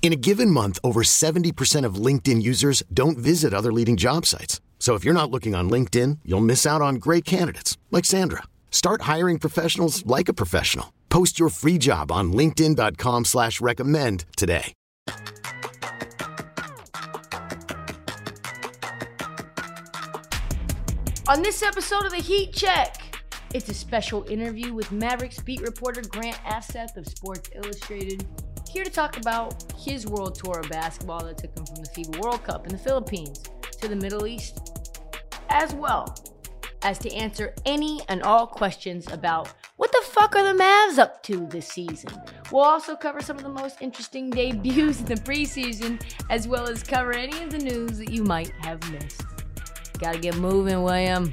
In a given month, over 70% of LinkedIn users don't visit other leading job sites. So if you're not looking on LinkedIn, you'll miss out on great candidates like Sandra. Start hiring professionals like a professional. Post your free job on LinkedIn.com slash recommend today. On this episode of the Heat Check, it's a special interview with Mavericks beat reporter Grant Afseth of Sports Illustrated, here to talk about his world tour of basketball that took him from the FIBA World Cup in the Philippines to the Middle East, as well as to answer any and all questions about what the fuck are the Mavs up to this season. We'll also cover some of the most interesting debuts in the preseason, as well as cover any of the news that you might have missed. Gotta get moving, William.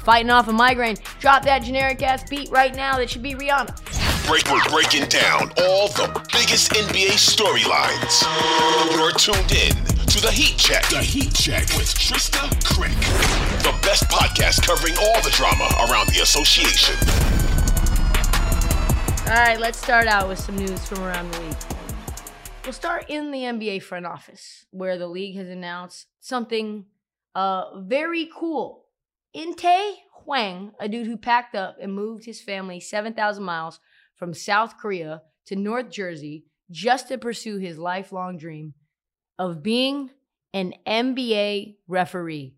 Fighting off a migraine. Drop that generic ass beat right now. That should be Rihanna. Break, we're breaking down all the biggest NBA storylines. You're tuned in to the Heat Check. The Heat Check with Trysta Krick. The best podcast covering all the drama around the association. All right, let's start out with some news from around the league. We'll start in the NBA front office, where the league has announced something uh, very cool. Intae Hwang, a dude who packed up and moved his family 7,000 miles from South Korea to North Jersey just to pursue his lifelong dream of being an NBA referee.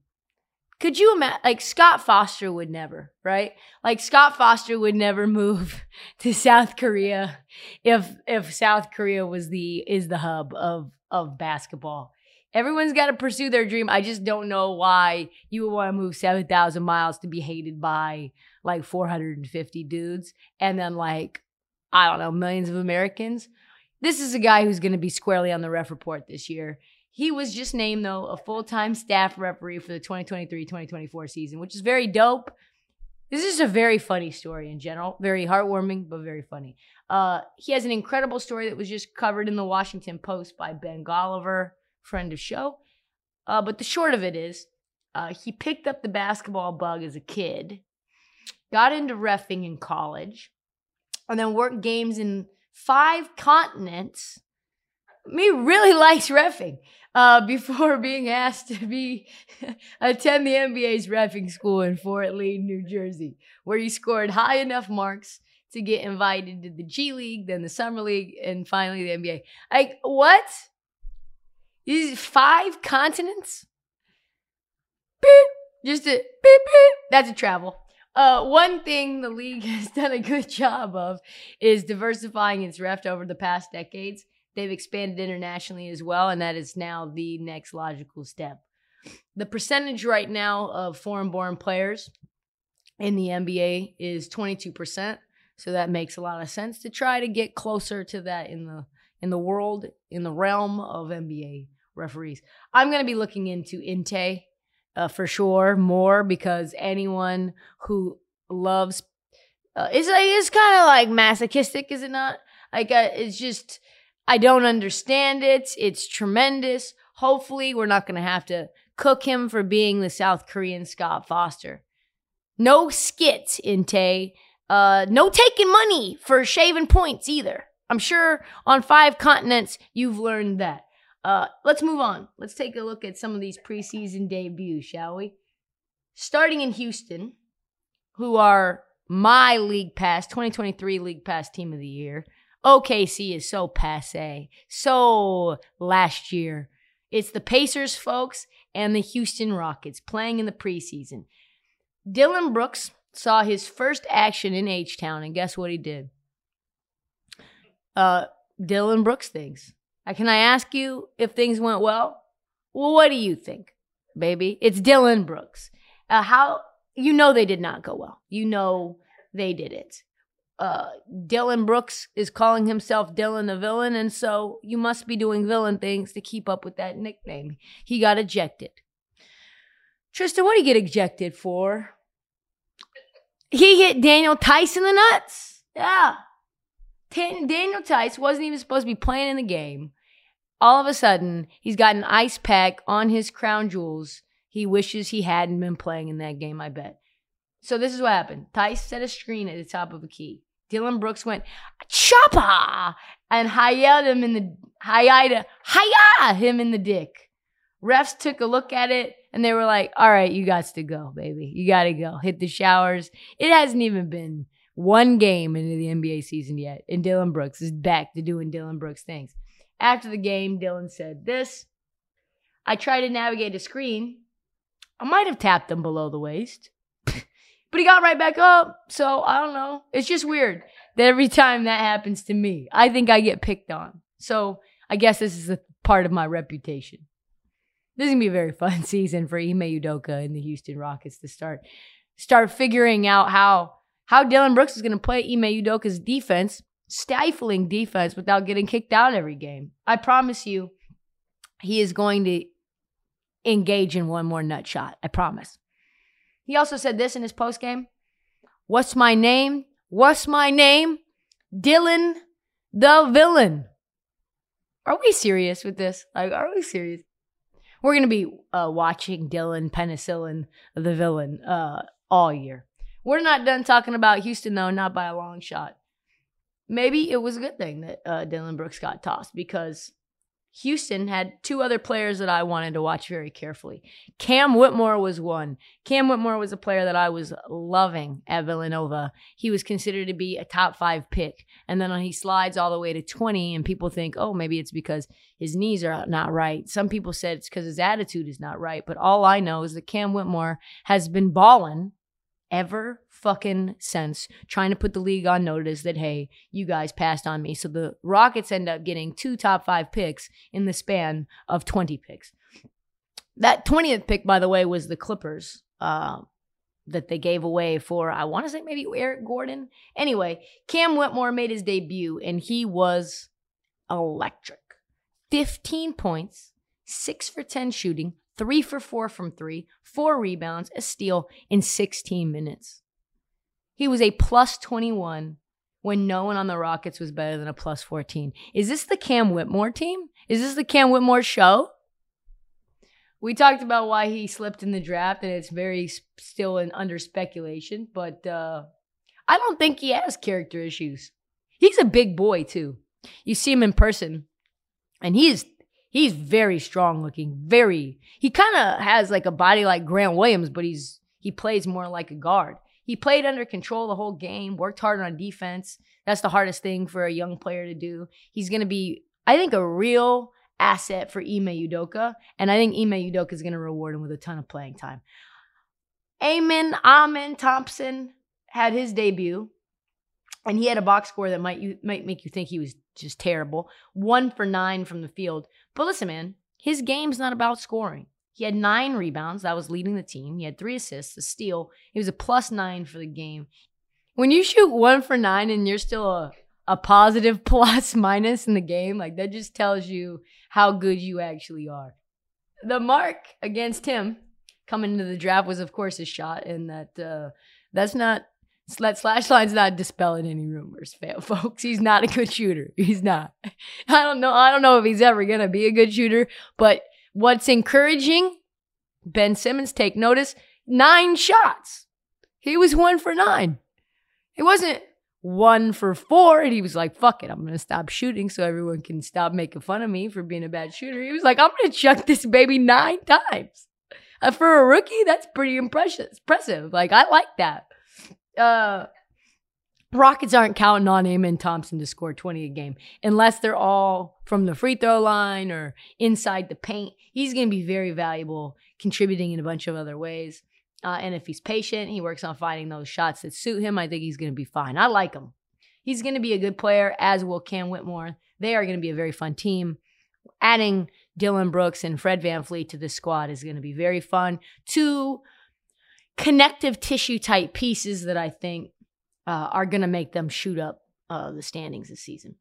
Could you imagine? Like Scott Foster would never, right? Like Scott Foster would never move to South Korea if if South Korea was the is the hub of of basketball. Everyone's got to pursue their dream. I just don't know why you would want to move 7,000 miles to be hated by like 450 dudes and then like, I don't know, millions of Americans. This is a guy who's going to be squarely on the ref report this year. He was just named, though, a full time staff referee for the 2023 2024 season, which is very dope. This is a very funny story in general, very heartwarming, but very funny. Uh, he has an incredible story that was just covered in the Washington Post by Ben Golliver friend of show. Uh, but the short of it is, uh, he picked up the basketball bug as a kid, got into refing in college, and then worked games in five continents. Me really likes refing. Uh, before being asked to be attend the NBA's refing school in Fort Lee, New Jersey, where he scored high enough marks to get invited to the G League, then the Summer League, and finally the NBA. Like what? These five continents? Beep. Just a beep beep. That's a travel. Uh, one thing the league has done a good job of is diversifying its ref over the past decades. They've expanded internationally as well, and that is now the next logical step. The percentage right now of foreign born players in the NBA is 22%. So that makes a lot of sense to try to get closer to that in the in the world, in the realm of NBA referees. I'm going to be looking into Intae uh, for sure more because anyone who loves uh, it's like it's kind of like masochistic, is it not? Like uh, it's just I don't understand it. It's tremendous. Hopefully, we're not going to have to cook him for being the South Korean Scott Foster. No skits, Intae. Uh, no taking money for shaving points either. I'm sure on five continents you've learned that. Uh, let's move on. Let's take a look at some of these preseason debuts, shall we? Starting in Houston, who are my League Pass 2023 League Pass Team of the Year. OKC is so passe, so last year. It's the Pacers, folks, and the Houston Rockets playing in the preseason. Dillon Brooks saw his first action in H Town, and guess what he did? uh, Dillon Brooks things. Can I ask you if things went well? Well, what do you think, baby? It's Dillon Brooks. Uh, how you know they did not go well. You know they did it. Uh, Dillon Brooks is calling himself Dillon the villain, and so you must be doing villain things to keep up with that nickname. He got ejected. Tristan, what did he get ejected for? He hit Daniel Theis in the nuts. Yeah. Daniel Theis wasn't even supposed to be playing in the game. All of a sudden, he's got an ice pack on his crown jewels. He wishes he hadn't been playing in that game, I bet. So this is what happened. Theis set a screen at the top of a key. Dillon Brooks went, choppa, and hiya him in the, hiya, hiya him in the dick. Refs took a look at it and they were like, all right, you got to go, baby. You got to go. Hit the showers. It hasn't even been one game into the NBA season yet. And Dillon Brooks is back to doing Dillon Brooks things. After the game, Dillon said this I tried to navigate a screen. I might have tapped him below the waist, but he got right back up. So I don't know. It's just weird that every time that happens to me, I think I get picked on. So I guess this is a part of my reputation. This is gonna be a very fun season for Ime Udoka and the Houston Rockets to start start figuring out how how Dillon Brooks is gonna play Ime Udoka's defense, stifling defense without getting kicked out every game. I promise you, he is going to engage in one more nut shot. I promise. He also said this in his post game. What's my name? What's my name? Dillon the villain. Are we serious with this? Like, are we serious? we're going to be uh, watching Dillon Penicillin, the villain, uh, all year. We're not done talking about Houston, though, not by a long shot. Maybe it was a good thing that uh, Dillon Brooks got tossed because Houston had two other players that I wanted to watch very carefully. Cam Whitmore was one. Cam Whitmore was a player that I was loving at Villanova. He was considered to be a top five pick. And then he slides all the way to 20, and people think, oh, maybe it's because his knees are not right. Some people said it's because his attitude is not right. But all I know is that Cam Whitmore has been balling ever fucking sense trying to put the league on notice that hey you guys passed on me. So the rockets end up getting two top five picks in the span of 20 picks. That 20th pick by the way was the clippers uh, that they gave away for i want to say maybe eric gordon. Anyway cam whitmore made his debut and he was electric. 15 points 6 for 10 shooting three for four from three, four rebounds, a steal in 16 minutes. He was a plus 21 when no one on the Rockets was better than a plus 14. Is this the Cam Whitmore team? Is this the Cam Whitmore show? We talked about why he slipped in the draft, and it's very still in under speculation, but uh, I don't think he has character issues. He's a big boy, too. You see him in person, and he's he's very strong looking. Very. He kind of has like a body like Grant Williams, but he's he plays more like a guard. He played under control the whole game, worked hard on defense. That's the hardest thing for a young player to do. He's going to be, I think, a real asset for Ime Udoka. And I think Ime Udoka is going to reward him with a ton of playing time. Amen, Amen Thompson had his debut, and he had a box score that might you might make you think he was just terrible. One for nine from the field. But listen, man, his game's not about scoring. He had nine rebounds. That was leading the team. He had three assists, a steal. He was a plus nine for the game. When you shoot one for nine and you're still a, a positive plus minus in the game, like that just tells you how good you actually are. The mark against him coming into the draft was, of course, his shot, and that uh, that's not that slash line's not dispelling any rumors, folks. He's not a good shooter. He's not. I don't know. I don't know if he's ever gonna be a good shooter. But what's encouraging? Ben Simmons, take notice. Nine shots. He was one for nine. It wasn't one for four, and he was like, "Fuck it, I'm gonna stop shooting so everyone can stop making fun of me for being a bad shooter." He was like, "I'm gonna chuck this baby nine times." Uh, for a rookie, that's pretty impressive. Impressive. Like I like that uh, Rockets aren't counting on Amen Thompson to score 20 a game unless they're all from the free throw line or inside the paint. He's going to be very valuable, contributing in a bunch of other ways. Uh, and if he's patient, he works on finding those shots that suit him. I think he's going to be fine. I like him. He's going to be a good player, as will Cam Whitmore. They are going to be a very fun team. Adding Dillon Brooks and Fred Van VanVleet to this squad is going to be very fun. Two connective tissue type pieces that I think uh, are going to make them shoot up uh, the standings this season.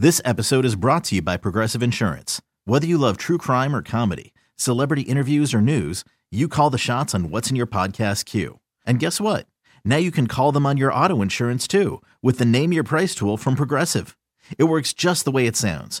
This episode is brought to you by Progressive Insurance. Whether you love true crime or comedy, celebrity interviews or news, you call the shots on what's in your podcast queue. And guess what? Now you can call them on your auto insurance too with the Name Your Price tool from Progressive. It works just the way it sounds.